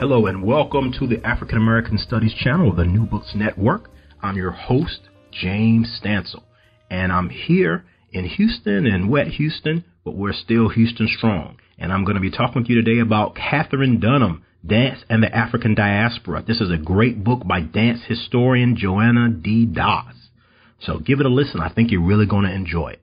Hello and welcome to the African American Studies channel of the New Books Network. I'm your host, James Stansel, and I'm here in Houston and wet Houston, but we're still Houston strong. And I'm going to be talking with you today about Katherine Dunham, Dance and the African Diaspora. This is a great book by dance historian Joanna Dee Das. So give it a listen. I think you're really going to enjoy it.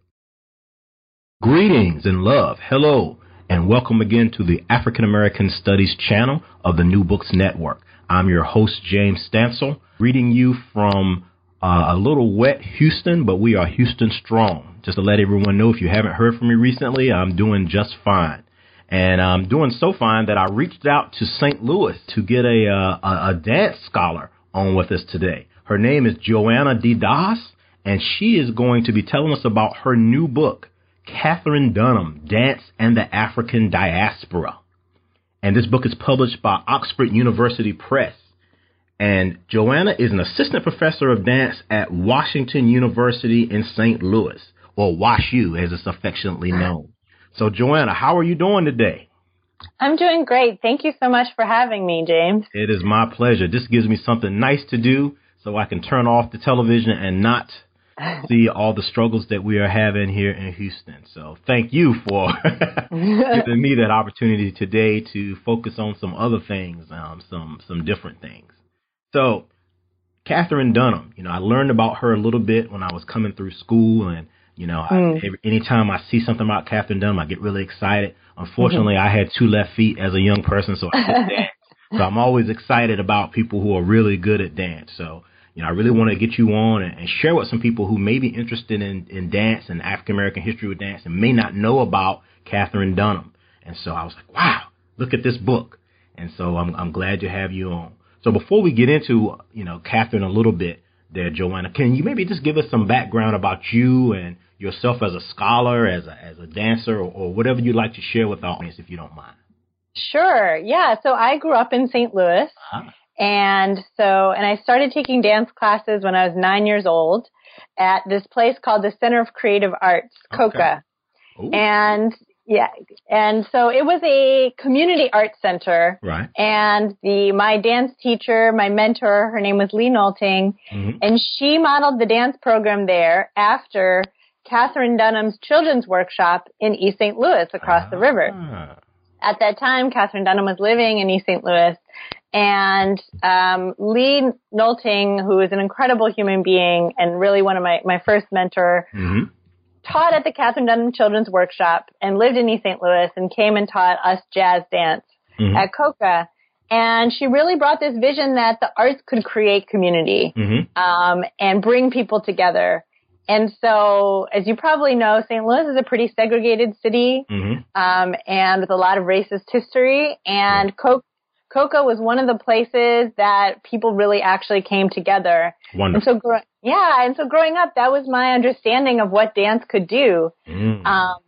Greetings and love. Hello and welcome again to the African American Studies channel of the New Books Network. I'm your host, James Stansel, reading you from uh, a little wet Houston, but we are Houston strong. Just to let everyone know, if you haven't heard from me recently, I'm doing just fine. And I'm doing so fine that I reached out to St. Louis to get a, uh, a, a dance scholar on with us today. Her name is Joanna Dee Das, and she is going to be telling us about her new book, Katherine Dunham, Dance and the African Diaspora. And this book is published by Oxford University Press. And Joanna is an assistant professor of dance at Washington University in St. Louis, or WashU as it's affectionately known. So, Joanna, how are you doing today? I'm doing great. Thank you so much for having me, James. It is my pleasure. This gives me something nice to do so I can turn off the television and not see all the struggles that we are having here in Houston. So thank you for giving me that opportunity today to focus on some other things, um, some some different things. So Katherine Dunham, you know, I learned about her a little bit when I was coming through school, and you know, mm. I, every, anytime I see something about Katherine Dunham, I get really excited. Unfortunately, mm-hmm. I had two left feet as a young person, so I dance. so I'm always excited about people who are really good at dance. So you know, I really want to get you on and, and share with some people who may be interested in, in dance and African American history with dance and may not know about Katherine Dunham. And so I was like, wow, look at this book. And so I'm, I'm glad to have you on. So before we get into, you know, Katherine a little bit there, Joanna, can you maybe just give us some background about you and yourself as a scholar, as a, as a dancer, or, or whatever you'd like to share with our audience, if you don't mind? Sure. Yeah. So I grew up in St. Louis. Uh-huh. And so, and I started taking dance classes when I was nine years old at this place called the Center of Creative Arts, COCA. Okay. And yeah, and so it was a community art center. Right. And the my dance teacher, my mentor, her name was Lee Nolting, mm-hmm. and she modeled the dance program there after Katherine Dunham's children's workshop in East St. Louis across ah. the river. At that time, Katherine Dunham was living in East St. Louis, and um, Lee Nolting, who is an incredible human being and really one of my, my first mentor, mm-hmm. taught at the Katherine Dunham Children's Workshop and lived in East St. Louis and came and taught us jazz dance mm-hmm. at COCA. And she really brought this vision that the arts could create community mm-hmm. um, and bring people together. And so, as you probably know, St. Louis is a pretty segregated city mm-hmm. um, and with a lot of racist history. And COCA COCA was one of the places that people really actually came together. Wonderful. And so, yeah, and so growing up, that was my understanding of what dance could do. Mm. Um,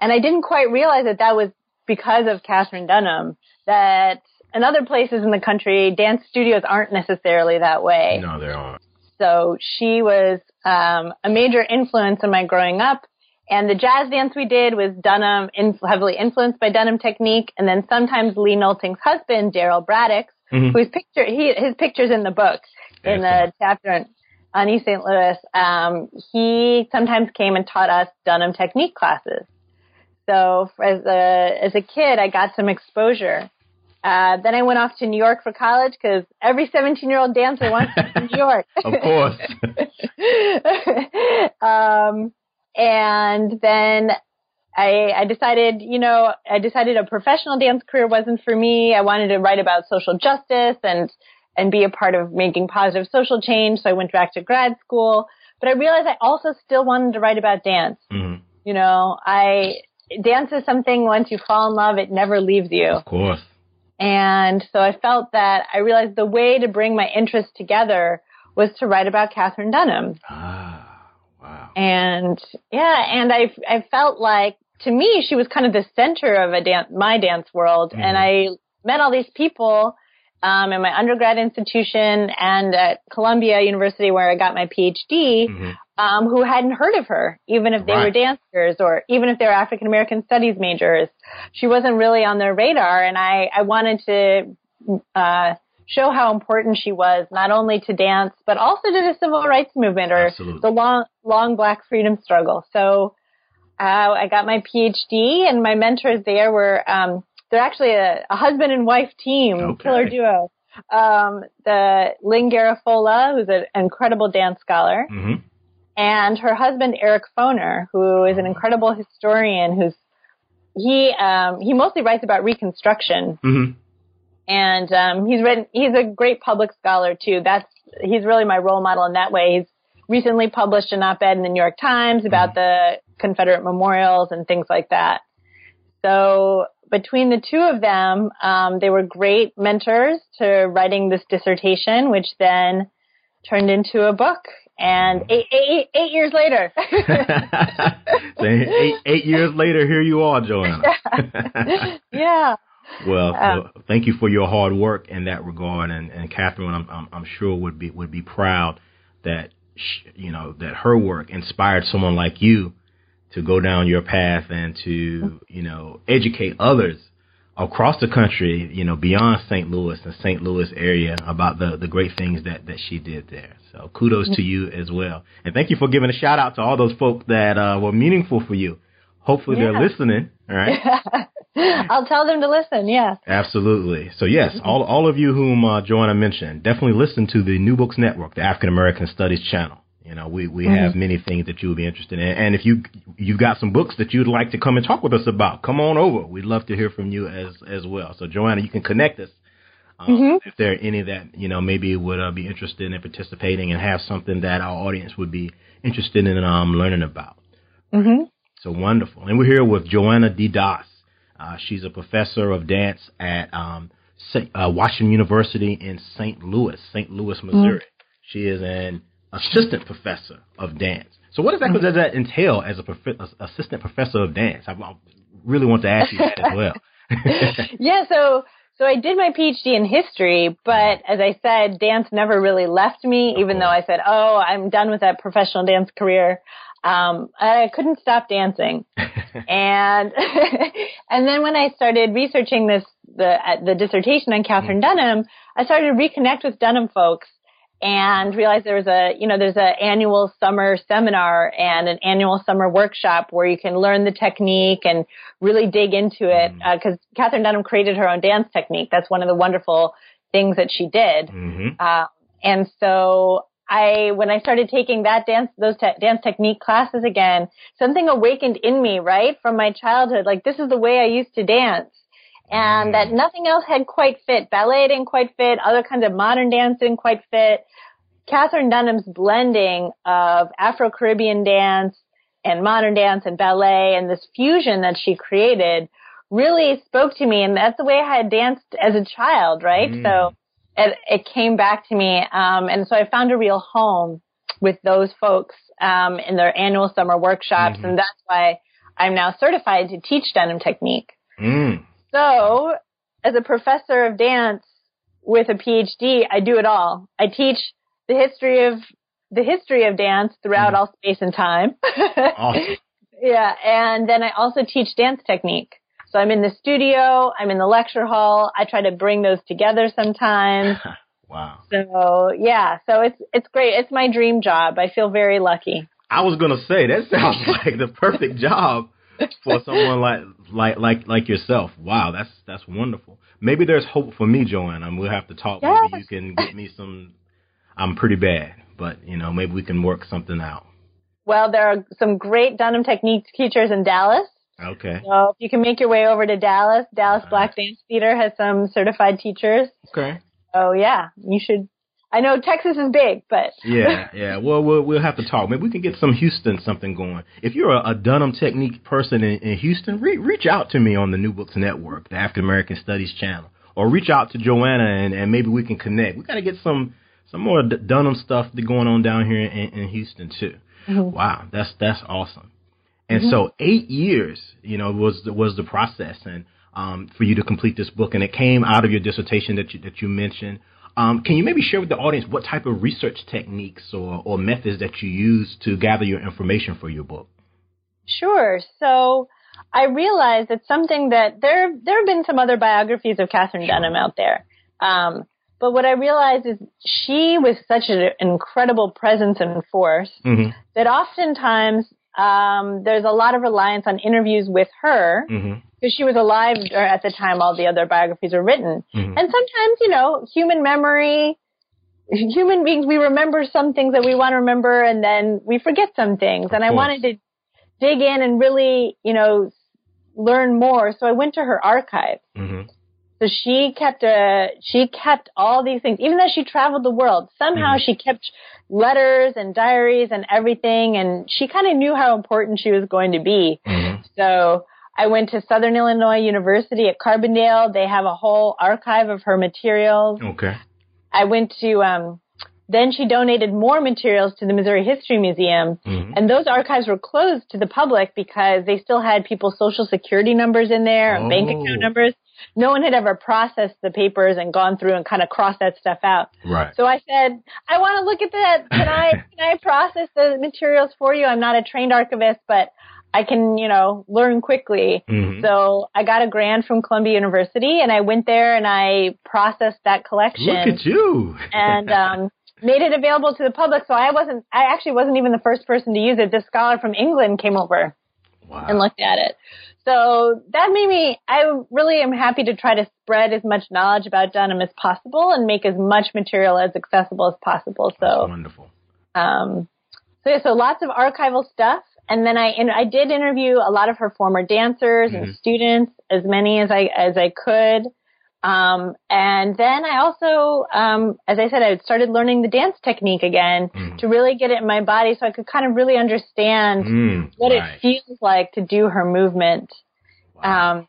and I didn't quite realize that that was because of Katherine Dunham. That in other places in the country, dance studios aren't necessarily that way. No, they aren't. So she was um, a major influence in my growing up. And the jazz dance we did was Dunham, in, heavily influenced by Dunham technique. And then sometimes Lee Nolting's husband, Daryl Braddock, mm-hmm. whose picture, he, his picture's in the book, in the chapter on, on East St. Louis. Um, he sometimes came and taught us Dunham technique classes. So as a, as a kid, I got some exposure. Uh, then I went off to New York for college because every 17 year old dancer wants to go to New York. of course. um, and then I, I decided, you know, I decided a professional dance career wasn't for me. I wanted to write about social justice and, and be a part of making positive social change. So I went back to grad school, but I realized I also still wanted to write about dance. Mm-hmm. You know, I, dance is something once you fall in love, it never leaves you. Of course. And so I felt that I realized the way to bring my interests together was to write about Katherine Dunham. Ah, wow. And yeah, and I I felt like to me she was kind of the center of a dance my dance world, mm-hmm. and I met all these people um, in my undergrad institution and at Columbia University where I got my PhD, mm-hmm. um, who hadn't heard of her, even if they right. were dancers or even if they were African American studies majors. She wasn't really on their radar, and I I wanted to. Uh, show how important she was not only to dance but also to the civil rights movement or Absolutely. the long long black freedom struggle. So uh, I got my PhD and my mentors there were um, they're actually a, a husband and wife team, okay. killer duo. Um, the Lynn Garafola, who's an incredible dance scholar, mm-hmm. and her husband Eric Foner, who is an incredible historian who's he um, he mostly writes about Reconstruction. Mm-hmm. And um, he's written. He's a great public scholar too. That's he's really my role model in that way. He's recently published an op-ed in the New York Times about the Confederate memorials and things like that. So between the two of them, um, they were great mentors to writing this dissertation, which then turned into a book. And eight, eight, eight years later. so eight, eight years later, here you are, Joanna. yeah. Well, um, thank you for your hard work in that regard, and, and Katherine, I'm, I'm, I'm sure would be would be proud that she, you know that her work inspired someone like you to go down your path and to you know educate others across the country, you know, beyond St. Louis and St. Louis area about the the great things that that she did there. So kudos to you as well, and thank you for giving a shout out to all those folks that uh, were meaningful for you. Hopefully, yeah. they're listening. All right. I'll tell them to listen. Yeah. Absolutely. So yes, all all of you whom uh, Joanna mentioned, definitely listen to the New Books Network, the African American Studies channel. You know, we, we mm-hmm. have many things that you would be interested in. And if you you've got some books that you'd like to come and talk with us about, come on over. We'd love to hear from you as as well. So Joanna, you can connect us. Um, mm-hmm. If there are any that you know maybe would uh, be interested in participating and have something that our audience would be interested in um, learning about. Mm-hmm. So wonderful. And we're here with Joanna Dee Das. Uh, she's a professor of dance at um, uh, Washington University in St. Louis, St. Louis, Missouri. Mm-hmm. She is an assistant professor of dance. So what exactly does that entail as a prof- assistant professor of dance? I, I really want to ask you that as well. yeah, so so I did my PhD in history, but as I said, dance never really left me, even though I said, "Oh, I'm done with that professional dance career." Um, I couldn't stop dancing, and and then when I started researching this the the dissertation on Katherine mm. Dunham, I started to reconnect with Dunham folks and realized there was a, you know, there's an annual summer seminar and an annual summer workshop where you can learn the technique and really dig into it. Because mm-hmm. uh, Katherine Dunham created her own dance technique. That's one of the wonderful things that she did. Mm-hmm. Uh, and so I, when I started taking that dance, those te- dance technique classes again, something awakened in me, right, from my childhood. Like this is the way I used to dance and that nothing else had quite fit. Ballet didn't quite fit. Other kinds of modern dance didn't quite fit. Katherine Dunham's blending of Afro-Caribbean dance and modern dance and ballet and this fusion that she created really spoke to me. And that's the way I had danced as a child, right? Mm. So it, it, came back to me. Um, and so I found a real home with those folks um, in their annual summer workshops. Mm-hmm. And that's why I'm now certified to teach Dunham technique. Mm. So, as a professor of dance with a PhD, I do it all. I teach the history of the history of dance throughout mm. all space and time. awesome. Yeah, and then I also teach dance technique. So I'm in the studio, I'm in the lecture hall. I try to bring those together sometimes. wow. So yeah, so it's it's great. It's my dream job. I feel very lucky. I was gonna say that sounds like the perfect job for someone like like like like yourself. Wow, that's that's wonderful. Maybe there's hope for me, Joanna. We'll have to talk. Yes. Maybe you can get me some. I'm pretty bad, but you know, maybe we can work something out. Well, there are some great Dunham technique teachers in Dallas. Okay. So if you can make your way over to Dallas, Dallas Black Dance Theater has some certified teachers. Okay. Oh yeah, you should. I know Texas is big, but yeah, yeah. Well, we'll we'll have to talk. Maybe we can get some Houston something going. If you're a, a Dunham Technique person in, in Houston, re- reach out to me on the New Books Network, the African American Studies channel, or reach out to Joanna and, and maybe we can connect. We got to get some some more D- Dunham stuff going on down here in, in Houston too. Mm-hmm. Wow, that's that's awesome. And mm-hmm. so eight years, you know, was was the process and um, for you to complete this book, and it came out of your dissertation that you that you mentioned. Um, can you maybe share with the audience what type of research techniques or, or methods that you use to gather your information for your book? Sure. So I realized that something that there there have been some other biographies of Katherine sure. Dunham out there. Um, but what I realized is she was such an incredible presence and force mm-hmm. that oftentimes um, there's a lot of reliance on interviews with her mm-hmm because she was alive at the time all the other biographies were written. Mm-hmm. And sometimes, you know, human memory, human beings, we remember some things that we want to remember and then we forget some things. and I wanted to dig in and really, you know, learn more. So I went to her archive. Mm-hmm. So she kept a, she kept all these things, even though she traveled the world. Somehow mm-hmm. she kept letters and diaries and everything, and she kind of knew how important she was going to be. Mm-hmm. So I went to Southern Illinois University at Carbondale. They have a whole archive of her materials. Okay. I went to, um, then she donated more materials to the Missouri History Museum, mm-hmm. and those archives were closed to the public because they still had people's social security numbers in there and bank account oh. numbers. No one had ever processed the papers and gone through and kind of crossed that stuff out. Right. So I said, I want to look at that. Can I can I process the materials for you? I'm not a trained archivist, but I can, you know, learn quickly. Mm-hmm. So I got a grant from Columbia University and I went there and I processed that collection. Look at you. and um, made it available to the public. So I wasn't, I actually wasn't even the first person to use it. This scholar from England came over wow. and looked at it. So that made me, I really am happy to try to spread as much knowledge about Dunham as possible and make as much material as accessible as possible. So That's wonderful. Um, so yeah, so lots of archival stuff and then I and I did interview a lot of her former dancers mm-hmm. and students, as many as I as I could. Um, and then I also, um, as I said, I started learning the dance technique again mm. to really get it in my body, so I could kind of really understand mm, what right. it feels like to do her movement. Wow. Um,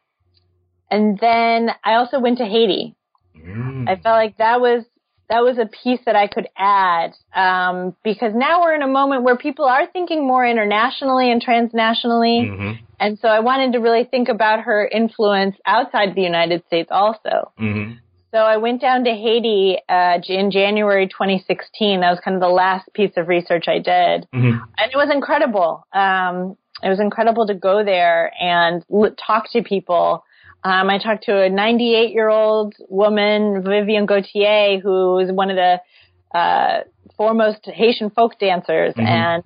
and then I also went to Haiti. Mm. I felt like that was that was a piece that I could add um, because now we're in a moment where people are thinking more internationally and transnationally, mm-hmm. and so I wanted to really think about her influence outside the United States also. Mm-hmm. So I went down to Haiti uh, in January 2016. That was kind of the last piece of research I did, mm-hmm. and it was incredible. Um, it was incredible to go there and talk to people um, I talked to a 98 year old woman, Viviane Gauthier, who is one of the uh, foremost Haitian folk dancers, mm-hmm. and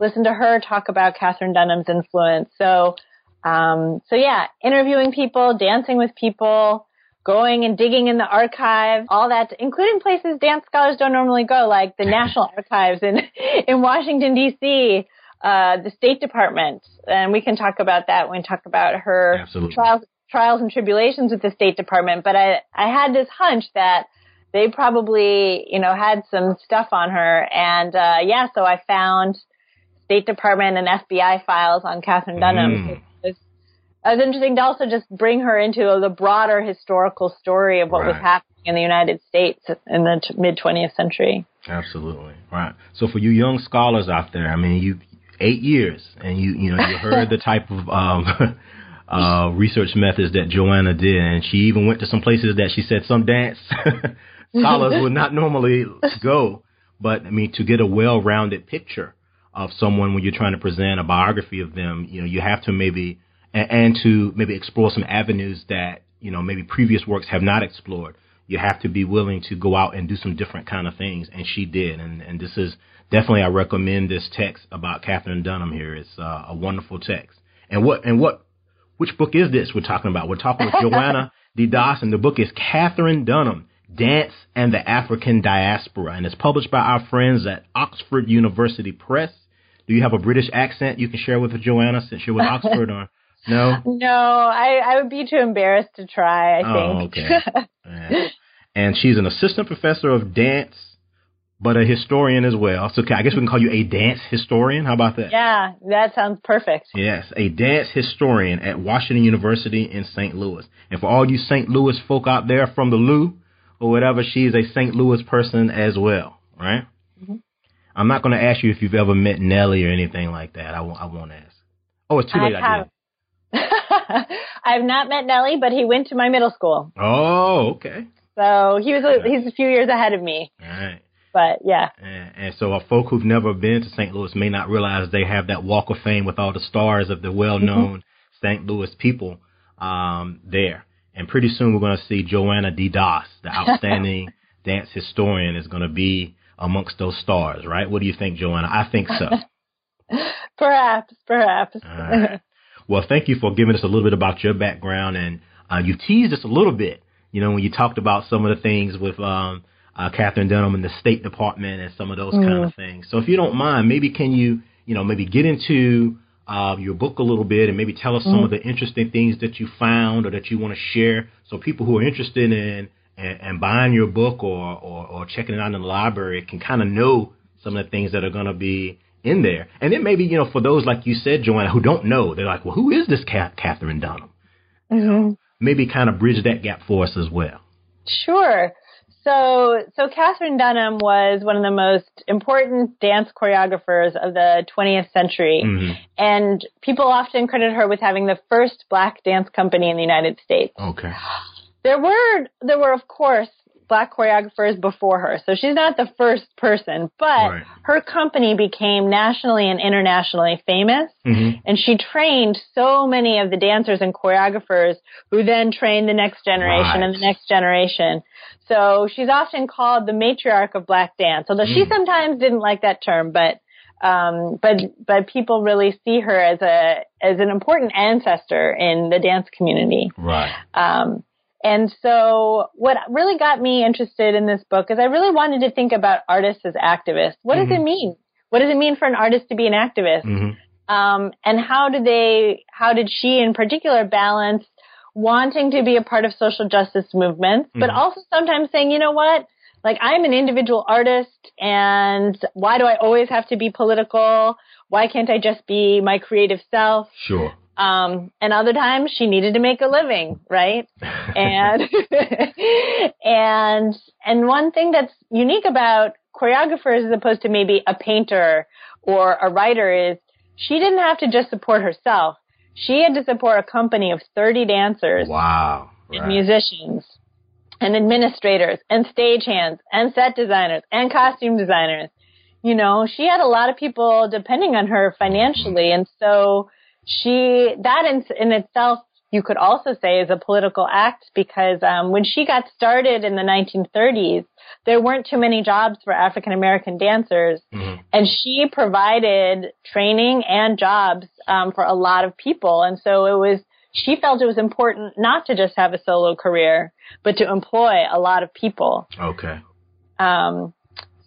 listened to her talk about Katherine Dunham's influence. So, um, so yeah, interviewing people, dancing with people, going and digging in the archive, all that, including places dance scholars don't normally go, like the National Archives in in Washington D.C. Uh, the State Department, and we can talk about that when we talk about her Absolutely. trials trials and tribulations with the State Department, but I, I had this hunch that they probably, you know, had some stuff on her. And, uh, yeah, so I found State Department and FBI files on Katherine Dunham. Mm. It, was, interesting to also just bring her into the broader historical story of what right. was happening in the United States in the t- mid 20th century. Absolutely. Right. So for you young scholars out there, I mean, you, eight years and you, you know, you heard the type of, um, uh, research methods that Joanna did, and she even went to some places that she said some dance scholars would not normally go. But I mean, to get a well-rounded picture of someone when you're trying to present a biography of them, you know, you have to maybe and, and to maybe explore some avenues that you know maybe previous works have not explored. You have to be willing to go out and do some different kind of things, and she did. And and this is definitely I recommend this text about Katherine Dunham here. It's uh, a wonderful text. And what and what which book is this we're talking about? We're talking with Joanna D. and The book is Katherine Dunham, Dance and the African Diaspora, and it's published by our friends at Oxford University Press. Do you have a British accent you can share with Joanna since you're with Oxford or no? No, I, I would be too embarrassed to try, I oh, think. okay. And she's an assistant professor of dance but a historian as well. So I guess we can call you a dance historian. How about that? Yeah, that sounds perfect. Yes, a dance historian at Washington University in St. Louis. And for all you St. Louis folk out there from the Lou or whatever, she's a St. Louis person as well, right? Mm-hmm. I'm not going to ask you if you've ever met Nelly or anything like that. I won't, I won't ask. Oh, it's too late. I, I have. I've not met Nelly, but he went to my middle school. Oh, okay. So he was a, he's a few years ahead of me. All right. But yeah. And, and so uh, folk who've never been to St. Louis may not realize they have that Walk of Fame with all the stars of the well-known mm-hmm. St. Louis people um, there. And pretty soon we're going to see Joanna Dee Das, the outstanding dance historian, is going to be amongst those stars, right? What do you think, Joanna? I think so. perhaps, perhaps. Well, thank you for giving us a little bit about your background, and uh, you teased us a little bit. You know, when you talked about some of the things with um, uh, Katherine Dunham and the State Department and some of those mm. kind of things. So if you don't mind, maybe can you, you know, maybe get into uh, your book a little bit and maybe tell us mm. some of the interesting things that you found or that you want to share so people who are interested in and, and buying your book or, or, or checking it out in the library can kind of know some of the things that are going to be in there. And then maybe, you know, for those, like you said, Joanna, who don't know, they're like, well, who is this Katherine Dunham? Mm-hmm. maybe kind of bridge that gap for us as well. Sure. So, so Katherine Dunham was one of the most important dance choreographers of the 20th century, mm-hmm. and people often credit her with having the first black dance company in the United States. Okay. There were, there were of course black choreographers before her, so she's not the first person, but right. her company became nationally and internationally famous, mm-hmm. and she trained so many of the dancers and choreographers who then trained the next generation right. and the next generation. So she's often called the matriarch of black dance, although mm. she sometimes didn't like that term, but um, but but people really see her as a as an important ancestor in the dance community. Right. Um, and so what really got me interested in this book is I really wanted to think about artists as activists. What mm-hmm. does it mm-hmm. mean? What does it mean for an artist to be an activist? Mm-hmm. Um, and how did they, how did she in particular balance wanting to be a part of social justice movements, but mm-hmm. also sometimes saying, you know what? Like I'm an individual artist and why do I always have to be political? Why can't I just be my creative self? Sure. Um, and other times she needed to make a living, right? and, and, and one thing that's unique about choreographers as opposed to maybe a painter or a writer is she didn't have to just support herself. She had to support a company of 30 dancers. Wow. Right. And musicians and administrators and stagehands and set designers and costume designers. You know, she had a lot of people depending on her financially. And so she that in, in itself you could also say is a political act because um, when she got started in the 1930s, there weren't too many jobs for African American dancers, mm-hmm. and she provided training and jobs um, for a lot of people. And so it was she felt it was important not to just have a solo career, but to employ a lot of people. Okay. Um,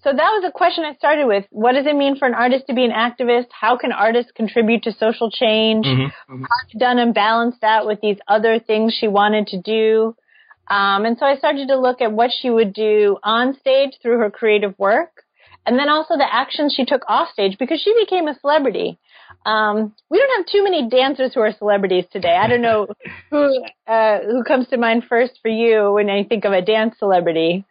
so that was a question I started with. What does it mean for an artist to be an activist? How can artists contribute to social change? Mm-hmm. mm-hmm. How Dunham balance that with these other things she wanted to do? Um, and so I started to look at what she would do on stage through her creative work, and then also the actions she took off stage because she became a celebrity. Um, we don't have too many dancers who are celebrities today. I don't know who uh, who comes to mind first for you when I think of a dance celebrity.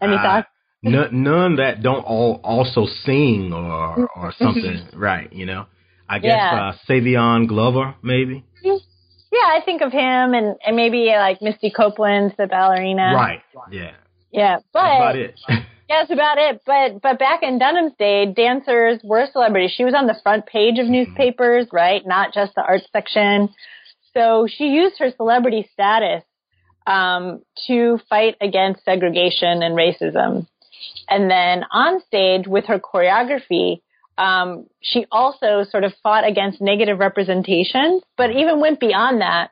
Any uh, thoughts? None, none that don't all also sing or or something, right? You know, I guess yeah. uh, Savion Glover maybe. Yeah, I think of him and and maybe like Misty Copeland, the ballerina. Right. Yeah. Yeah, but that's about it. yeah, that's about it. But but back in Dunham's day, dancers were celebrities. She was on the front page of newspapers, right? Not just the arts section. So she used her celebrity status um, to fight against segregation and racism. And then on stage with her choreography, um, she also sort of fought against negative representation, but even went beyond that.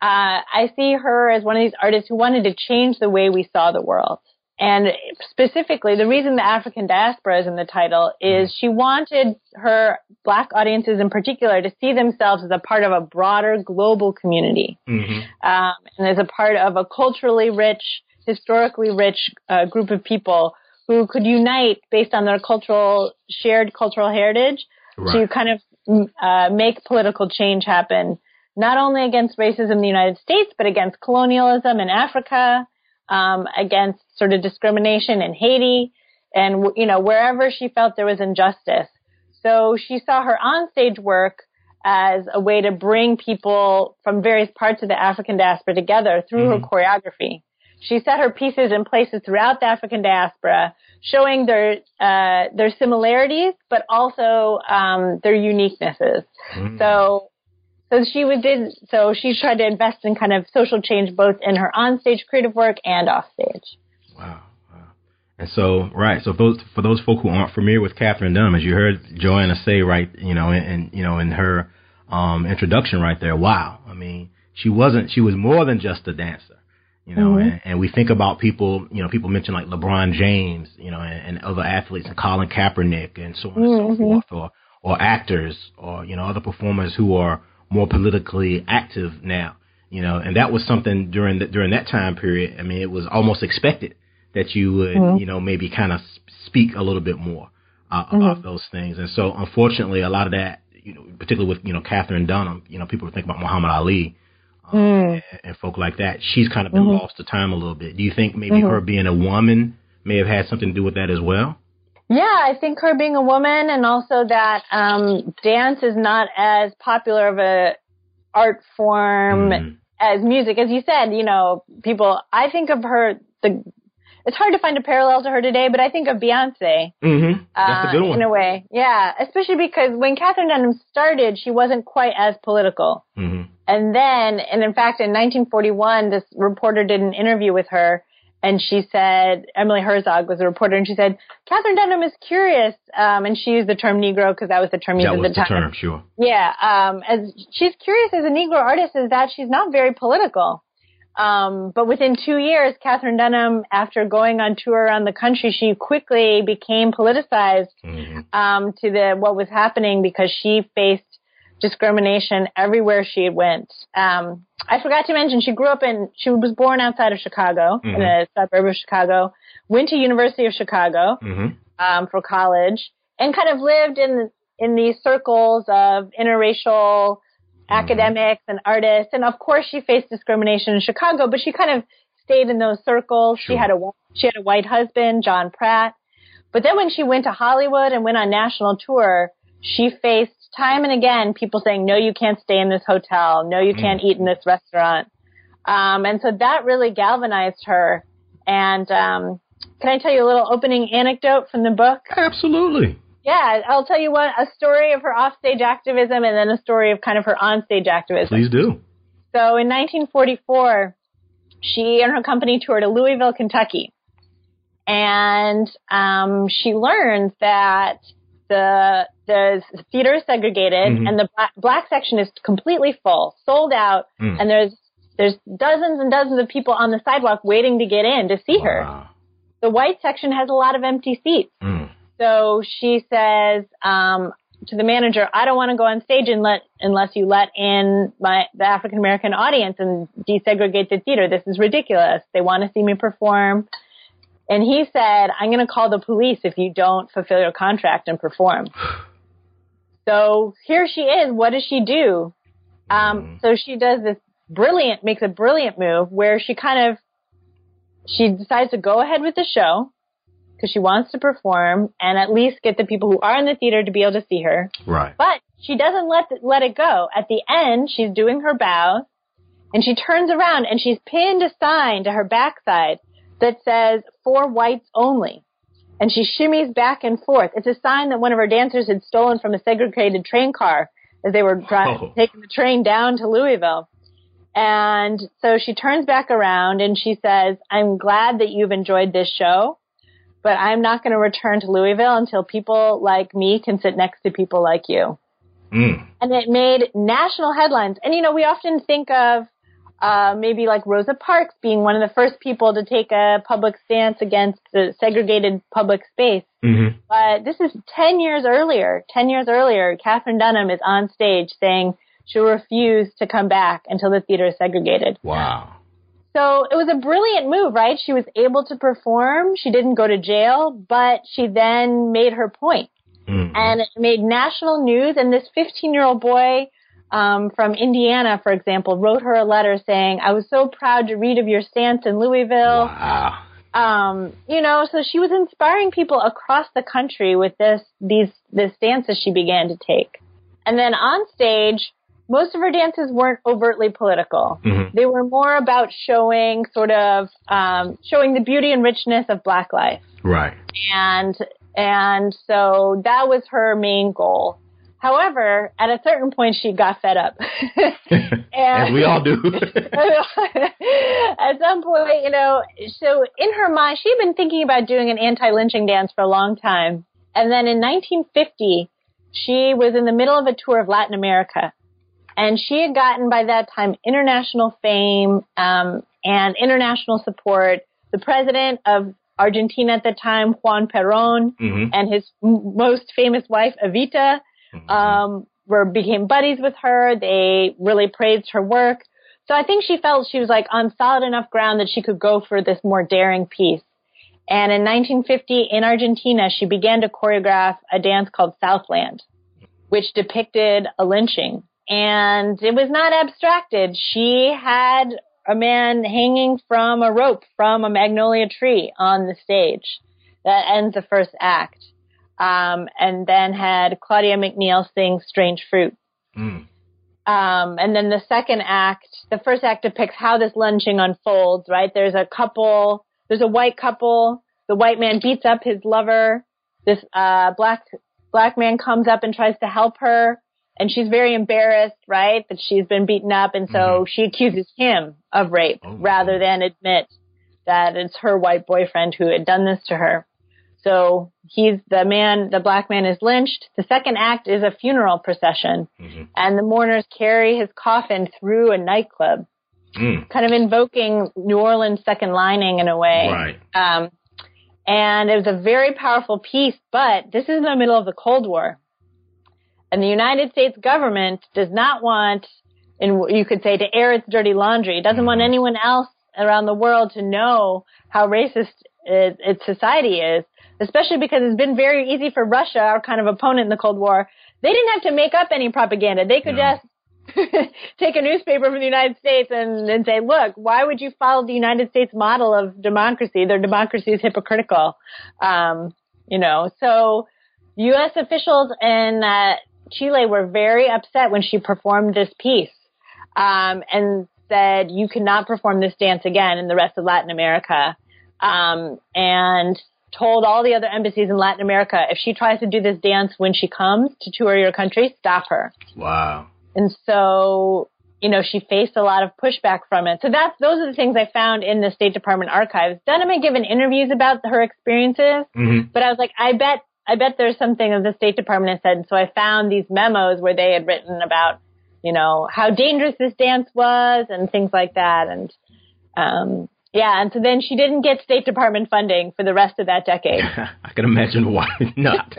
Uh, I see her as one of these artists who wanted to change the way we saw the world. And specifically, the reason the African diaspora is in the title is she wanted her black audiences in particular to see themselves as a part of a broader global community, mm-hmm. um, and as a part of a culturally rich, historically rich uh, group of people who could unite based on their cultural, shared cultural heritage right. to kind of uh, make political change happen, not only against racism in the United States, but against colonialism in Africa, um, against sort of discrimination in Haiti, and you know wherever she felt there was injustice. So she saw her onstage work as a way to bring people from various parts of the African diaspora together through mm-hmm. her choreography. She set her pieces in places throughout the African diaspora, showing their uh, their similarities, but also um, their uniquenesses. Mm. So, so she would did so she tried to invest in kind of social change both in her onstage creative work and offstage. Wow. And so, right. So, for those for those folk who aren't familiar with Katherine Dunham, as you heard Joanna say, right, you know, and you know, in her um, introduction, right there. Wow. I mean, she wasn't. She was more than just a dancer you know, mm-hmm. and, and, we think about people, you know, people mention like LeBron James, you know, and, and other athletes and Colin Kaepernick and so on mm-hmm. and so mm-hmm. forth, or, or actors or, you know, other performers who are more politically active now, you know, and that was something during the, during that time period. I mean, it was almost expected that you would, mm-hmm. you know, maybe kind of speak a little bit more uh, about mm-hmm. those things. And so unfortunately, a lot of that, you know, particularly with, you know, Katherine Dunham, you know, people think about Muhammad Ali, um, mm. and, and, folk like that. She's kind of been mm-hmm. lost to time a little bit. Do you think maybe mm-hmm. her being a woman may have had something to do with that as well? Yeah, I think her being a woman and also that um, dance is not as popular of a art form mm. as music. As you said, you know, people, I think of her, the it's hard to find a parallel to her today, but I think of Beyonce. Mm-hmm. That's uh, a good one. In a way. Yeah. Especially because when Katherine Dunham started, she wasn't quite as political. Mm-hmm. And then, and in fact, in 1941, this reporter did an interview with her and she said, Emily Herzog was a reporter and she said, Katherine Dunham is curious. Um, and she used the term Negro because that was the term used at the, the time. term, sure. Yeah. Um, as she's curious as a Negro artist is that she's not very political. Um, but within two years, Katherine Dunham, after going on tour around the country, she quickly became politicized mm-hmm. um, to the what was happening because she faced discrimination everywhere she went. Um, I forgot to mention she grew up in she was born outside of Chicago mm-hmm. in a suburb of Chicago. Went to University of Chicago mm-hmm. um, for college and kind of lived in in these circles of interracial mm-hmm. academics and artists. And of course, she faced discrimination in Chicago, but she kind of stayed in those circles. Sure. She had a she had a white husband, John Pratt. But then when she went to Hollywood and went on national tour, she faced time and again people saying, "No, you can't stay in this hotel. No, you can't mm. eat in this restaurant." Um, and so that really galvanized her. And um, can I tell you a little opening anecdote from the book? Absolutely. Yeah, I'll tell you what a story of her offstage activism and then a story of kind of her onstage activism. Please do. So in 1944, she and her company toured to Louisville, Kentucky. And um, she learned that the the theater is segregated mm-hmm. and the black, black, section is completely full, sold out, mm. and there's there's dozens and dozens of people on the sidewalk waiting to get in to see wow. her. The white section has a lot of empty seats. Mm. So she says um, to the manager, "I don't want to go on stage and let, unless you let in my the African American audience and desegregate the theater. This is ridiculous. They want to see me perform." And he said, "I'm going to call the police if you don't fulfill your contract and perform." so here she is. What does she do? Um, mm-hmm. so she does this brilliant, makes a brilliant move where she kind of she decides to go ahead with the show because she wants to perform and at least get the people who are in the theater to be able to see her. Right. But she doesn't let let it go. At the end, she's doing her bows and she turns around and she's pinned a sign to her backside that says "For whites only." And she shimmies back and forth. It's a sign that one of her dancers had stolen from a segregated train car as they were driving, oh. taking the train down to Louisville. And so she turns back around and she says, I'm glad that you've enjoyed this show but I'm not going to return to Louisville until people like me can sit next to people like you. Mm. And it made national headlines. And you know, we often think of uh, maybe like Rosa Parks being one of the first people to take a public stance against the segregated public space. Mm-hmm. But this is 10 years earlier. 10 years earlier, Katherine Dunham is on stage saying she'll refuse to come back until the theater is segregated. Wow. So it was a brilliant move, right? She was able to perform. She didn't go to jail, but she then made her point. Mm-hmm. And it made national news. And this 15 year old boy um, from Indiana, for example, wrote her a letter saying, I was so proud to read of your stance in Louisville. Wow. Um, you know, so she was inspiring people across the country with this, these, this dances she began to take. And then on stage, most of her dances weren't overtly political. Mm-hmm. They were more about showing sort of, um, showing the beauty and richness of black life. Right. And, and so that was her main goal. However, at a certain point, she got fed up. and As we all do. at some point, you know, so in her mind, she'd been thinking about doing an anti-lynching dance for a long time. And then in 1950, she was in the middle of a tour of Latin America. And she had gotten by that time international fame um, and international support. The president of Argentina at the time, Juan Perón, mm-hmm. and his m- most famous wife, Evita, mm-hmm. um, were became buddies with her. They really praised her work. So I think she felt she was like on solid enough ground that she could go for this more daring piece. And in 1950 in Argentina, she began to choreograph a dance called Southland, which depicted a lynching. And it was not abstracted. She had a man hanging from a rope from a magnolia tree on the stage. That ends the first act um, and then had Claudia McNeil sing Strange Fruit. Mm. Um, and then the second act, the first act depicts how this lynching unfolds, right? There's a couple, there's a white couple, the white man beats up his lover, this, uh, black, black man comes up and tries to help her, and she's very embarrassed, right, that she's been beaten up, and so mm-hmm. she accuses him of rape oh, rather than admit that it's her white boyfriend who had done this to her. So he's the man, the black man is lynched. The second act is a funeral procession mm-hmm. and the mourners carry his coffin through a nightclub, mm. kind of invoking New Orleans second lining in a way. Right. Um, and it was a very powerful piece, but this is in the middle of the Cold War. And the United States government does not want, and you could say, to air its dirty laundry. It doesn't mm-hmm. want anyone else around the world to know how racist it, its society is especially because it's been very easy for Russia, our kind of opponent in the Cold War. They didn't have to make up any propaganda. They could no. just take a newspaper from the United States and, and say, look, why would you follow the United States model of democracy? Their democracy is hypocritical. Um, you know, so U.S. officials in uh, Chile were very upset when she performed this piece um, and said, you cannot perform this dance again in the rest of Latin America. Um, and told all the other embassies in Latin America if she tries to do this dance when she comes to tour your country, stop her. Wow. And so, you know, she faced a lot of pushback from it. So that's those are the things I found in the State Department archives. Dunham had given interviews about her experiences, mm-hmm. but I was like, I bet I bet there's something that the State Department has said. And so I found these memos where they had written about, you know, how dangerous this dance was and things like that. And um, yeah, and so then she didn't get State Department funding for the rest of that decade. I can imagine why not.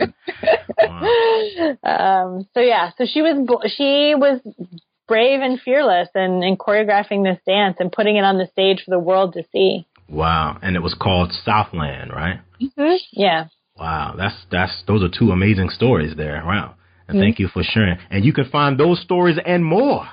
um, so yeah, so she was she was brave and fearless in, in choreographing this dance and putting it on the stage for the world to see. Wow, and it was called Southland, right? Mm-hmm. Yeah. Wow, that's that's those are two amazing stories there. Wow, and mm-hmm. thank you for sharing. And you can find those stories and more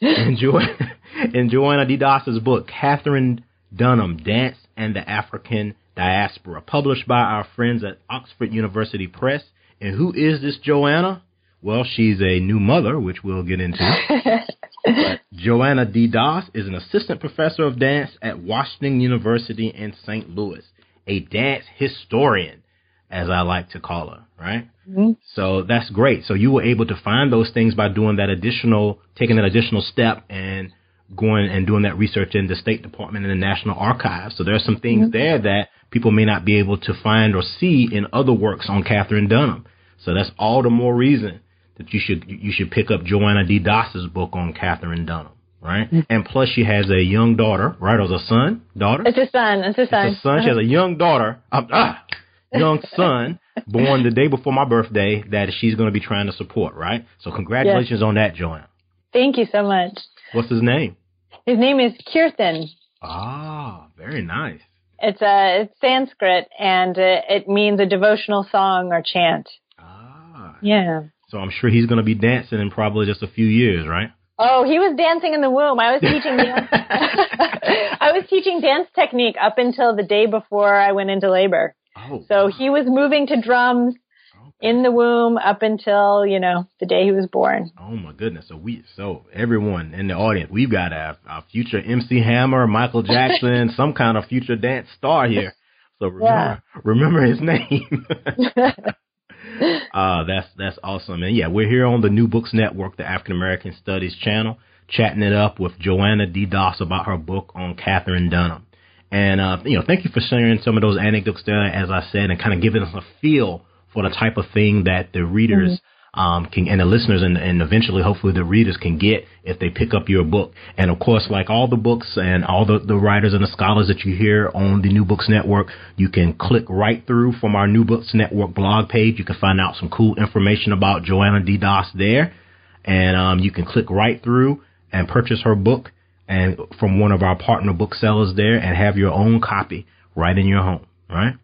in Joanna D. Book, Katherine Dunham, Dance and the African Diaspora, published by our friends at Oxford University Press. And who is this Joanna? Well, she's a new mother, which we'll get into. Joanna Dee Das is an assistant professor of dance at Washington University in St. Louis, a dance historian, as I like to call her, right? Mm-hmm. So that's great. So you were able to find those things by doing that additional, taking that additional step and going and doing that research in the State Department and the National Archives. So there are some things mm-hmm. there that people may not be able to find or see in other works on Katherine Dunham. So that's all the more reason that you should you should pick up Joanna Dee Das's book on Katherine Dunham, right? Mm-hmm. And plus, she has a young daughter, right? Or a son, daughter? It's a son. It's a son. It's a son. She has a young daughter. Um, ah, young son born the day before my birthday that she's going to be trying to support, right? So congratulations yes. on that, Joanna. Thank you so much. What's his name? His name is Kirtan. Ah, very nice. It's a it's Sanskrit and uh, it means a devotional song or chant. Ah. Yeah. So I'm sure he's going to be dancing in probably just a few years, right? Oh, he was dancing in the womb. I was teaching dance. I was teaching dance technique up until the day before I went into labor. Oh. So he was moving to drums in the womb up until you know the day he was born. Oh my goodness! So we, so everyone in the audience, we've got a, a future MC Hammer, Michael Jackson, some kind of future dance star here. So remember, Yeah. remember his name. uh, that's that's awesome. And yeah, we're here on the New Books Network, the African American Studies channel, chatting it up with Joanna Dee Das about her book on Katherine Dunham. And uh, you know, thank you for sharing some of those anecdotes there, as I said, and kind of giving us a feel for the type of thing that the readers um, can, and the listeners, and, and eventually, hopefully, the readers can get if they pick up your book. And of course, like all the books and all the, the writers and the scholars that you hear on the New Books Network, you can click right through from our New Books Network blog page. You can find out some cool information about Joanna Dee Das there, and um, you can click right through and purchase her book and from one of our partner booksellers there and have your own copy right in your home, right?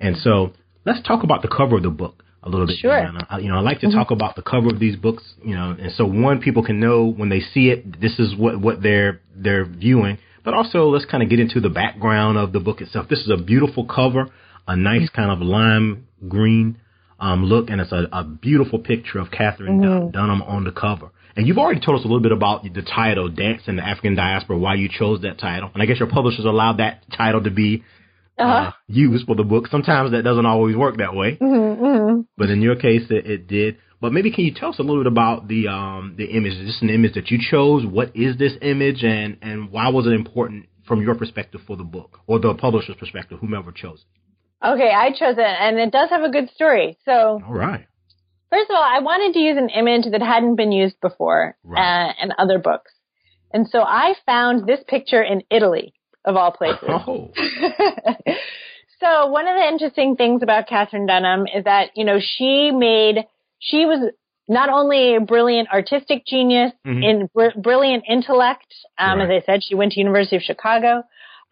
And so let's talk about the cover of the book a little bit. Sure. I- You know, I like to mm-hmm. talk about the cover of these books, you know, and so one, people can know when they see it, this is what, what they're, they're viewing. But also let's kind of get into the background of the book itself. This is a beautiful cover, a nice mm-hmm. kind of lime green, um, look, and it's a, a beautiful picture of Katherine Dun- mm-hmm. Dunham on the cover. And you've already told us a little bit about the title, Dance in the African Diaspora, why you chose that title. And I guess your publishers allowed that title to be uh, used for the book. Sometimes that doesn't always work that way, Mm-hmm. but in your case, it, it did. But maybe can you tell us a little bit about the um, the image? Is this an image that you chose? What is this image, and and why was it important from your perspective for the book, or the publisher's perspective, whomever chose it? Okay, I chose it, and it does have a good story. So All right. First of all, I wanted to use an image that hadn't been used before Right. uh, in other books. And so I found this picture in Italy, of all places. Oh, so one of the interesting things about Katherine Dunham is that, you know, she made, she was not only a brilliant artistic genius, Mhm. in br- brilliant intellect, um, Right. as I said, she went to University of Chicago,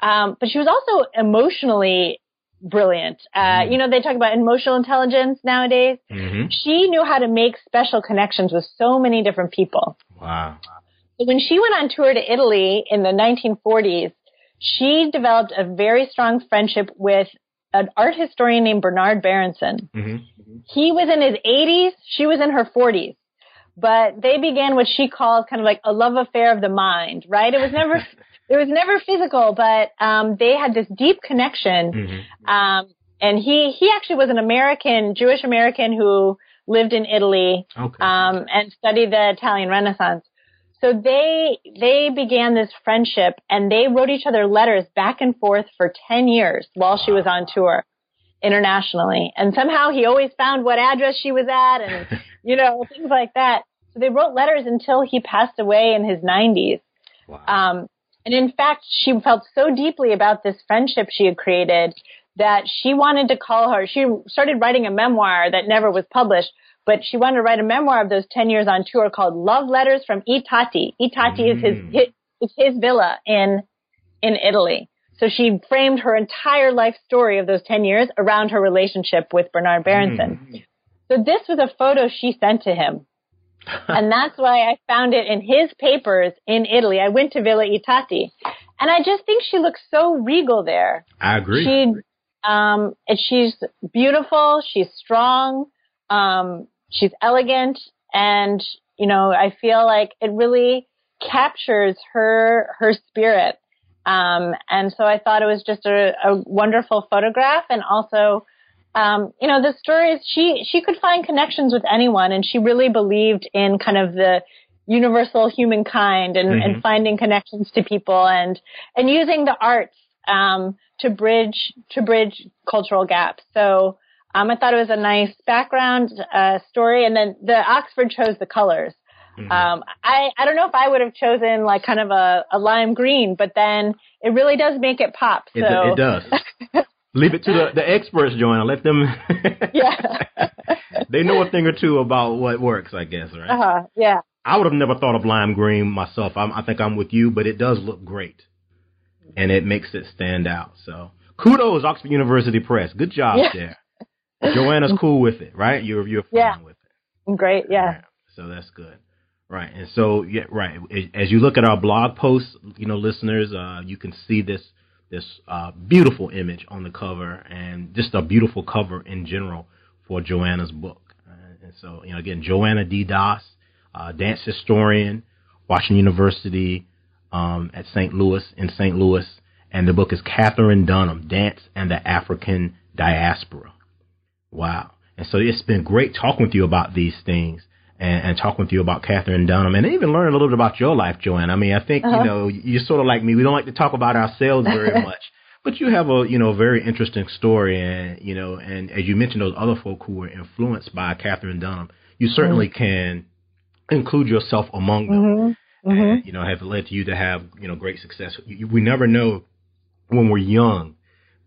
um, but she was also emotionally brilliant. Uh, Mm. You know, they talk about emotional intelligence nowadays hmm she knew how to make special connections with so many different people. wow. When she went on tour to Italy in the 1940s, she developed a very strong friendship with an art historian named Bernard Berenson. hmm He was in his 80s, she was in her 40s. But they began what she calls kind of like a love affair of the mind, right? It was never, it was never physical, but um, they had this deep connection hmm um, and he he actually was an American, Jewish American who lived in Italy Okay. um, and studied the Italian Renaissance. So they they began this friendship, and they wrote each other letters back and forth for ten years while she was on tour internationally. And somehow he always found what address she was at, and you know things like that. So they wrote letters until he passed away in his 90s. wow. Um, and in fact, she felt so deeply about this friendship she had created that she wanted to call her. She started writing a memoir that never was published, but she wanted to write a memoir of those 10 years on tour called Love Letters from I Tatti. Itati is his, Mm. his, is his villa in, in Italy. So she framed her entire life story of those 10 years around her relationship with Bernard Berenson. So this was a photo she sent to him. and that's why I found it in his papers in Italy. I went to Villa I Tatti, and I just think she looks so regal there. I agree. She, um, and she's beautiful. She's strong. Um, she's elegant, and you know, I feel like it really captures her her spirit. Um, and so I thought it was just a, a wonderful photograph, and also um, you know, the stories she she could find connections with anyone, and she really believed in kind of the universal humankind and, and finding connections to people and and using the arts um, to bridge to bridge cultural gaps. So um, I thought it was a nice background uh, story, and then the Oxford chose the colors. Um, I, I don't know if I would have chosen like kind of a, a lime green, but then it really does make it pop. So It, it does. Leave it to the, the experts, Joanna. Let them. Yeah. they know a thing or two about what works, I guess, right? Uh-huh, yeah. I would have never thought of lime green myself. I'm, I think I'm with you, but it does look great, and it makes it stand out. So kudos, Oxford University Press. Good job yeah. there. Joanna's cool with it, right? You're you're fine yeah. with it. Great, yeah. Right. So that's good. Right. And so yeah, right. As you look at our blog posts, you know, listeners, uh, you can see this this uh, beautiful image on the cover and just a beautiful cover in general for Joanna's book. Uh, and so, you know, again, Joanna Dee Das, uh, dance historian, Washington University um, at St. Louis in St. Louis, and the book is Katherine Dunham, Dance and the African Diaspora. Wow. And so it's been great talking with you about these things and, and talking with you about Katherine Dunham and even learn a little bit about your life, Joanne. I mean, I think, uh-huh. you know, you're sort of like me. We don't like to talk about ourselves very much. But you have a, you know, very interesting story and, you know, and as you mentioned those other folk who were influenced by Katherine Dunham, you certainly mm-hmm. can include yourself among them. Mm-hmm. And, mm-hmm. you know, have led to you to have, you know, great success. You, we never know when we're young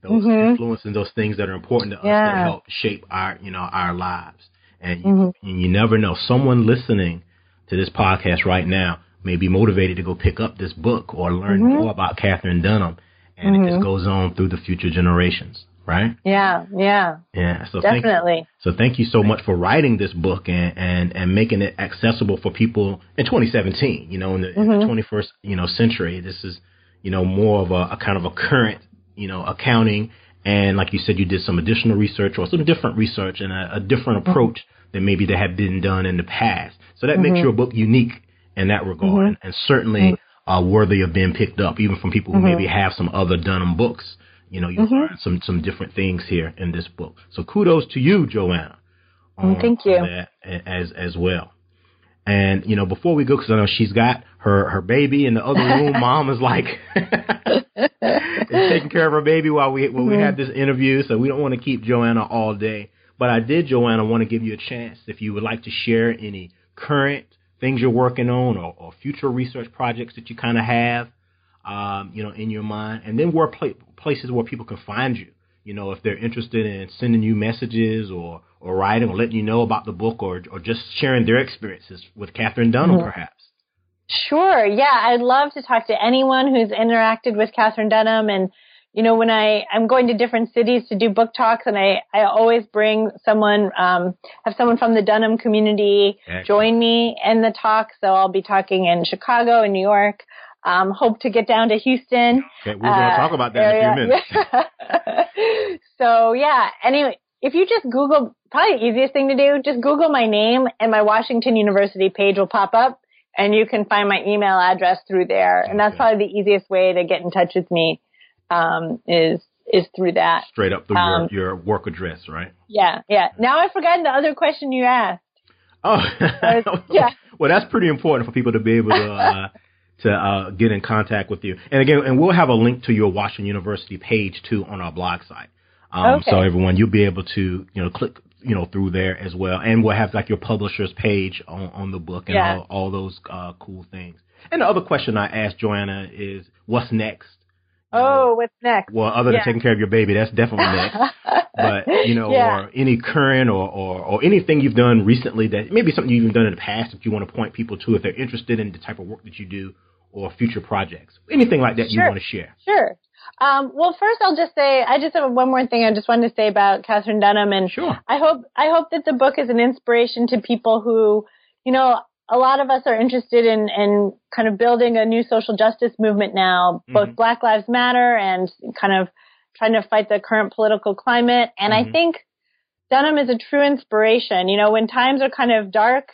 those mm-hmm. influences and those things that are important to us yeah. that help shape our, you know, our lives. And you, mm-hmm. and you never know. Someone listening to this podcast right now may be motivated to go pick up this book or learn mm-hmm. more about Katherine Dunham. And it just mm-hmm. goes on through the future generations, right? Yeah, yeah. Yeah. So definitely. Thank you, so thank you so much for writing this book and, and, and making it accessible for people in 2017. You know, in the, in the 21st mm-hmm. you know century, this is you know more of a, a kind of a current you know accounting and like you said, you did some additional research or some different research and a, a different mm-hmm. approach than maybe that had been done in the past. So that mm-hmm. makes your book unique in that regard mm-hmm. and, and, certainly mm-hmm. uh, worthy of being picked up, even from people who maybe have some other Dunham books. You know, you learn some some different things here in this book. So kudos to you, Joanna. On, Thank you. as as well. And you know, before we go, because I know she's got her her baby in the other room. Mom is like taking care of her baby while we while we mm-hmm. have this interview. So we don't want to keep Joanna all day. But I did, Joanna, want to give you a chance if you would like to share any current things you're working on or, or future research projects that you kind of have, um, you know, in your mind, and then where pla- places where people can find you. You know, if they're interested in sending you messages or or writing or letting you know about the book or or just sharing their experiences with Katherine Dunham, mm-hmm. perhaps. Sure. Yeah, I'd love to talk to anyone who's interacted with Katherine Dunham. And, you know, when I, I'm going to different cities to do book talks and I, I always bring someone, um, have someone from the Dunham community Excellent. join me in the talk. So I'll be talking in Chicago and New York. Um, hope to get down to Houston. Okay, we're going to uh, talk about that area. in a few minutes. so yeah, anyway, if you just Google, probably the easiest thing to do, just Google my name and my Washington University page will pop up and you can find my email address through there. And that's probably the easiest way to get in touch with me um, is is through that. Straight up through um, your, your work address, right? Yeah, yeah. Now I've forgotten the other question you asked. Oh, yeah. well, that's pretty important for people to be able to uh, to uh, get in contact with you. And again, and we'll have a link to your Washington University page too on our blog site. Um, okay. So everyone, you'll be able to you know click you know, through there as well. And we'll have like your publisher's page on, on the book and yeah. all, all those uh, cool things. And the other question I asked Joanna is, what's next? Oh, what's next? Well, other than yeah. taking care of your baby, that's definitely next. but you know, yeah. or any current or, or or anything you've done recently that maybe something you've even done in the past that you want to point people to if they're interested in the type of work that you do or future projects, anything like that sure. you want to share. Sure. Um, well, first I'll just say I just have one more thing I just wanted to say about Katherine Dunham, and sure. I hope I hope that the book is an inspiration to people who, you know, a lot of us are interested in in kind of building a new social justice movement now, both mm-hmm. Black Lives Matter and kind of trying to fight the current political climate. And mm-hmm. I think Dunham is a true inspiration. You know, when times are kind of dark,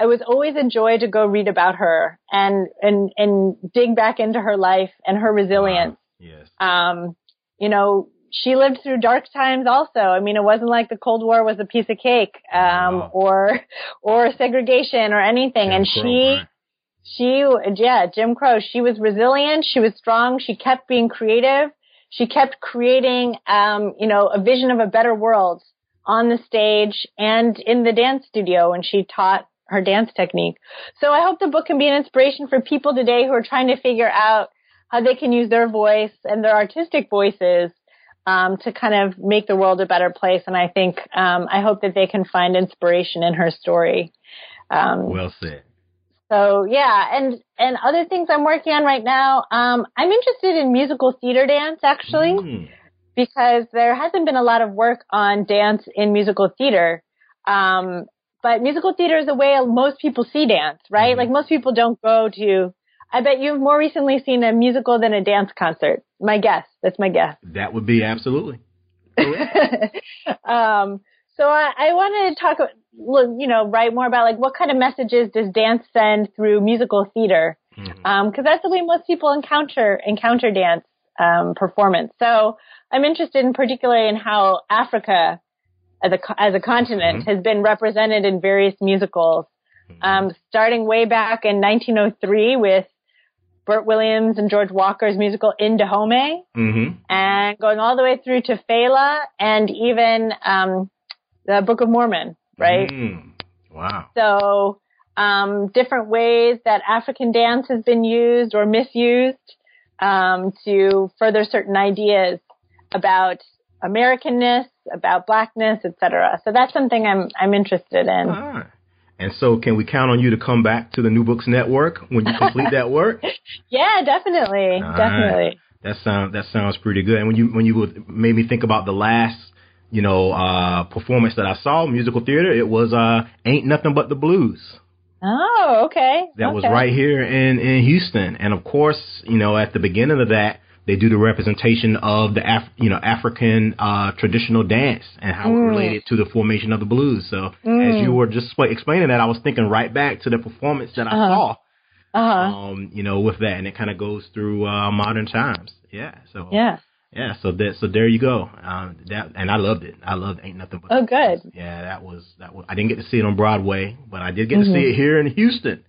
it was always a joy to go read about her and and and dig back into her life and her resilience. Yes. Um, you know, she lived through dark times also. I mean, it wasn't like the Cold War was a piece of cake, um, wow. or, or segregation or anything. Jim and Crow, she, right? she, yeah, Jim Crow, she was resilient. She was strong. She kept being creative. She kept creating, um, you know, a vision of a better world on the stage and in the dance studio when she taught her dance technique. So I hope the book can be an inspiration for people today who are trying to figure out how they can use their voice and their artistic voices um, to kind of make the world a better place. And I think um, I hope that they can find inspiration in her story. Um, well said. So yeah, and and other things I'm working on right now. Um, I'm interested in musical theater dance actually, mm. because there hasn't been a lot of work on dance in musical theater. Um, but musical theater is a way most people see dance, right? Mm. Like most people don't go to. I bet you've more recently seen a musical than a dance concert. My guess. That's my guess. That would be absolutely. um, so I, I wanted to talk, you know, write more about like what kind of messages does dance send through musical theater? Because mm-hmm. um, that's the way most people encounter encounter dance um, performance. So I'm interested in particularly in how Africa as a as a continent mm-hmm. has been represented in various musicals, mm-hmm. um, starting way back in 1903 with Bert Williams and George Walker's musical In Dahomey, mm-hmm. and going all the way through to Fela and even um, the Book of Mormon, right? Mm. Wow. So, um, different ways that African dance has been used or misused um, to further certain ideas about Americanness, about blackness, etc. So that's something I'm I'm interested in. Ah. And so, can we count on you to come back to the New Books Network when you complete that work? yeah, definitely, All definitely. Right. That sounds that sounds pretty good. And when you when you made me think about the last you know, uh, performance that I saw, musical theater, it was, uh, Ain't Nothing But the Blues. Oh, okay. That okay. was right here in, in Houston. And of course, you know, at the beginning of that, they do the representation of the Af- you know African uh, traditional dance and how mm. it related to the formation of the blues. So mm. as you were just explaining that, I was thinking right back to the performance that I uh-huh. saw. Uh-huh. Um, you know, with that, and it kind of goes through uh, modern times. Yeah. So yeah. Yeah, so that so there you go. Um, that and I loved it. I loved Ain't Nothing But. Oh, good. Yeah, that was that was. I didn't get to see it on Broadway, but I did get mm-hmm. to see it here in Houston.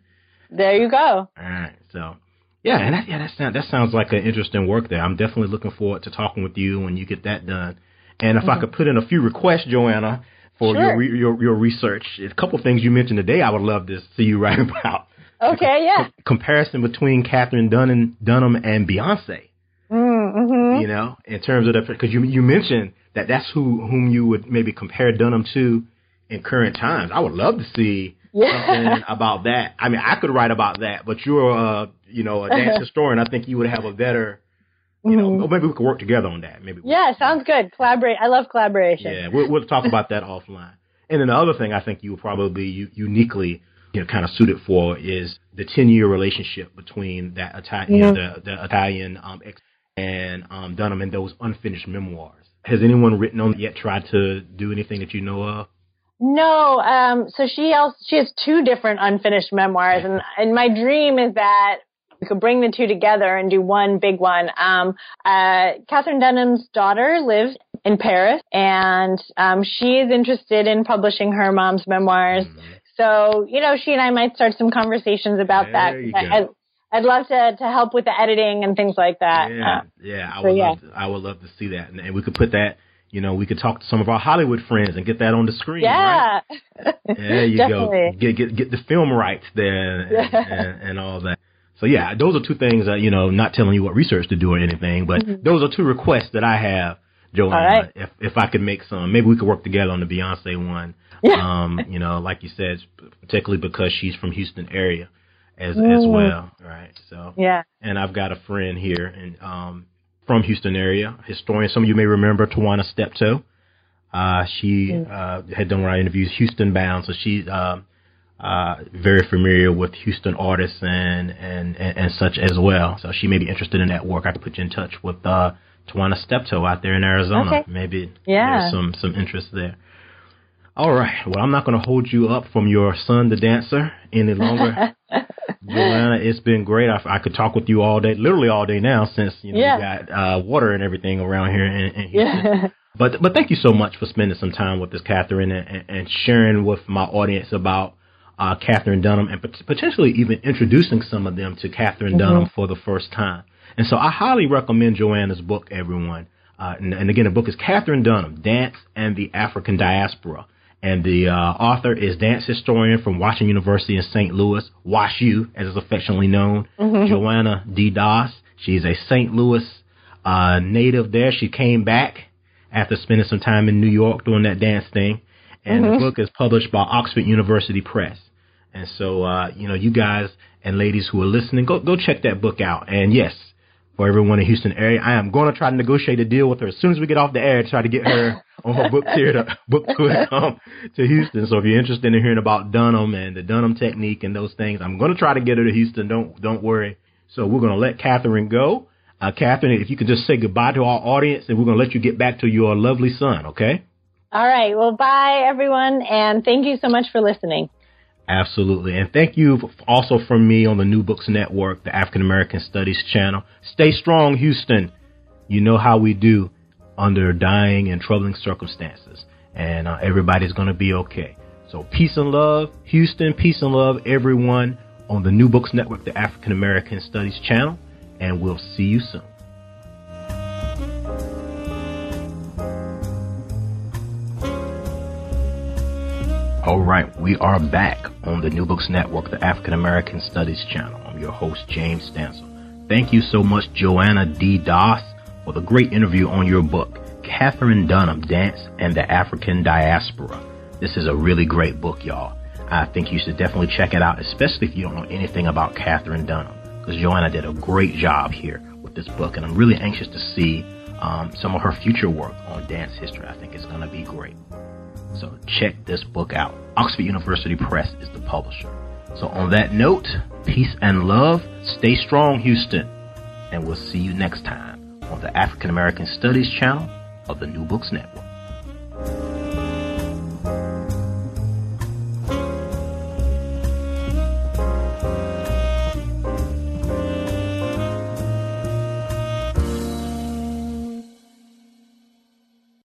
There you go. All right, so yeah, and that, yeah, that sounds that sounds like an interesting work there. I'm definitely looking forward to talking with you when you get that done. And if mm-hmm. I could put in a few requests, Joanna, for sure. your, your your research, a couple of things you mentioned today, I would love to see you write about. Okay, yeah. comparison between Katherine Dunham, Dunham and Beyonce. Mm-hmm. You know, in terms of the because you you mentioned that that's who whom you would maybe compare Dunham to in current times. I would love to see yeah. something about that. I mean, I could write about that, but you're a you know a dance historian. I think you would have a better. You know, mm-hmm. maybe we could work together on that. Maybe. Yeah, sounds good. Collaborate. I love collaboration. Yeah, we'll, we'll talk about that offline. And then the other thing I think you would probably uniquely you know, kind of suited for is the 10 year relationship between that Italian, mm-hmm. the, the Italian um, ex- and um, Dunham and those unfinished memoirs. Has anyone written on yet tried to do anything that you know of? No, um, so she also she has two different unfinished memoirs, and and my dream is that we could bring the two together and do one big one. Um, uh, Katherine Dunham's daughter lives in Paris, and um, she is interested in publishing her mom's memoirs. Mm-hmm. So, you know, she and I might start some conversations about there that. I'd love to to help with the editing and things like that. Yeah, uh, yeah, I would yeah. love to, I would love to see that, and, and, we could put that. You know, we could talk to some of our Hollywood friends and get that on the screen. Yeah, right? there you go. Get get get the film rights there and, yeah. and, and, all that. So yeah, those are two things that you know, not telling you what research to do or anything, but mm-hmm. those are two requests that I have, Joanna. Right. If if I could make some, maybe we could work together on the Beyonce one. Yeah. Um, you know, like you said, particularly because she's from Houston area as mm. as well, right? So yeah. And I've got a friend here and um from Houston area, historian. Some of you may remember Tawana Steptoe. Uh, she uh, had done our interviews Houston bound, so she's uh, uh, very familiar with Houston artists and, and, and, and such as well. So she may be interested in that work. I could put you in touch with uh, Tawana Steptoe out there in Arizona. Okay. Maybe yeah. there's some some interest there. All right. Well, I'm not going to hold you up from your son, the dancer, any longer. Joanna, it's been great. I, I, could talk with you all day, literally all day now, since you know yeah. we got uh, water and everything around here in, in Houston. Yeah. But but thank you so much for spending some time with us, Catherine, and, and sharing with my audience about uh, Katherine Dunham and potentially even introducing some of them to Katherine mm-hmm. Dunham for the first time. And so I highly recommend Joanna's book, everyone. Uh, and, and, again, the book is Katherine Dunham, Dance and the African Diaspora and the uh, author is dance historian from Washington University in St. Louis, WashU, as it's affectionately known, mm-hmm. Joanna Dee Das. She's a St. Louis uh, native there. She came back after spending some time in New York doing that dance thing, and mm-hmm. the book is published by Oxford University Press. And so, uh, you know, you guys and ladies who are listening, go go check that book out. And yes, for everyone in Houston area, I am going to try to negotiate a deal with her as soon as we get off the air to try to get her on her book tour to book tour to come to Houston. So if you're interested in hearing about Dunham and the Dunham technique and those things, I'm going to try to get her to Houston. Don't don't worry. So we're going to let Catherine go. Uh, Catherine, if you could just say goodbye to our audience, and we're going to let you get back to your lovely son. Okay. All right. Well, bye everyone, and thank you so much for listening. Absolutely. And thank you also from me on the New Books Network, the African American Studies channel. Stay strong, Houston. You know how we do under dying and troubling circumstances. And uh, everybody's going to be okay. So peace and love, Houston. Peace and love, everyone on the New Books Network, the African American Studies channel. And we'll see you soon. All right, we are back on the New Books Network, the African American Studies channel. I'm your host, James Stansel. Thank you so much, Joanna Dee Das, for the great interview on your book, Katherine Dunham, Dance and the African Diaspora. This is a really great book, y'all. I think you should definitely check it out, especially if you don't know anything about Katherine Dunham, because Joanna did a great job here with this book, and I'm really anxious to see um, some of her future work on dance history. I think it's going to be great. So check this book out. Oxford University Press is the publisher. So on that note, peace and love. Stay strong, Houston. And we'll see you next time on the African American Studies channel of the New Books Network.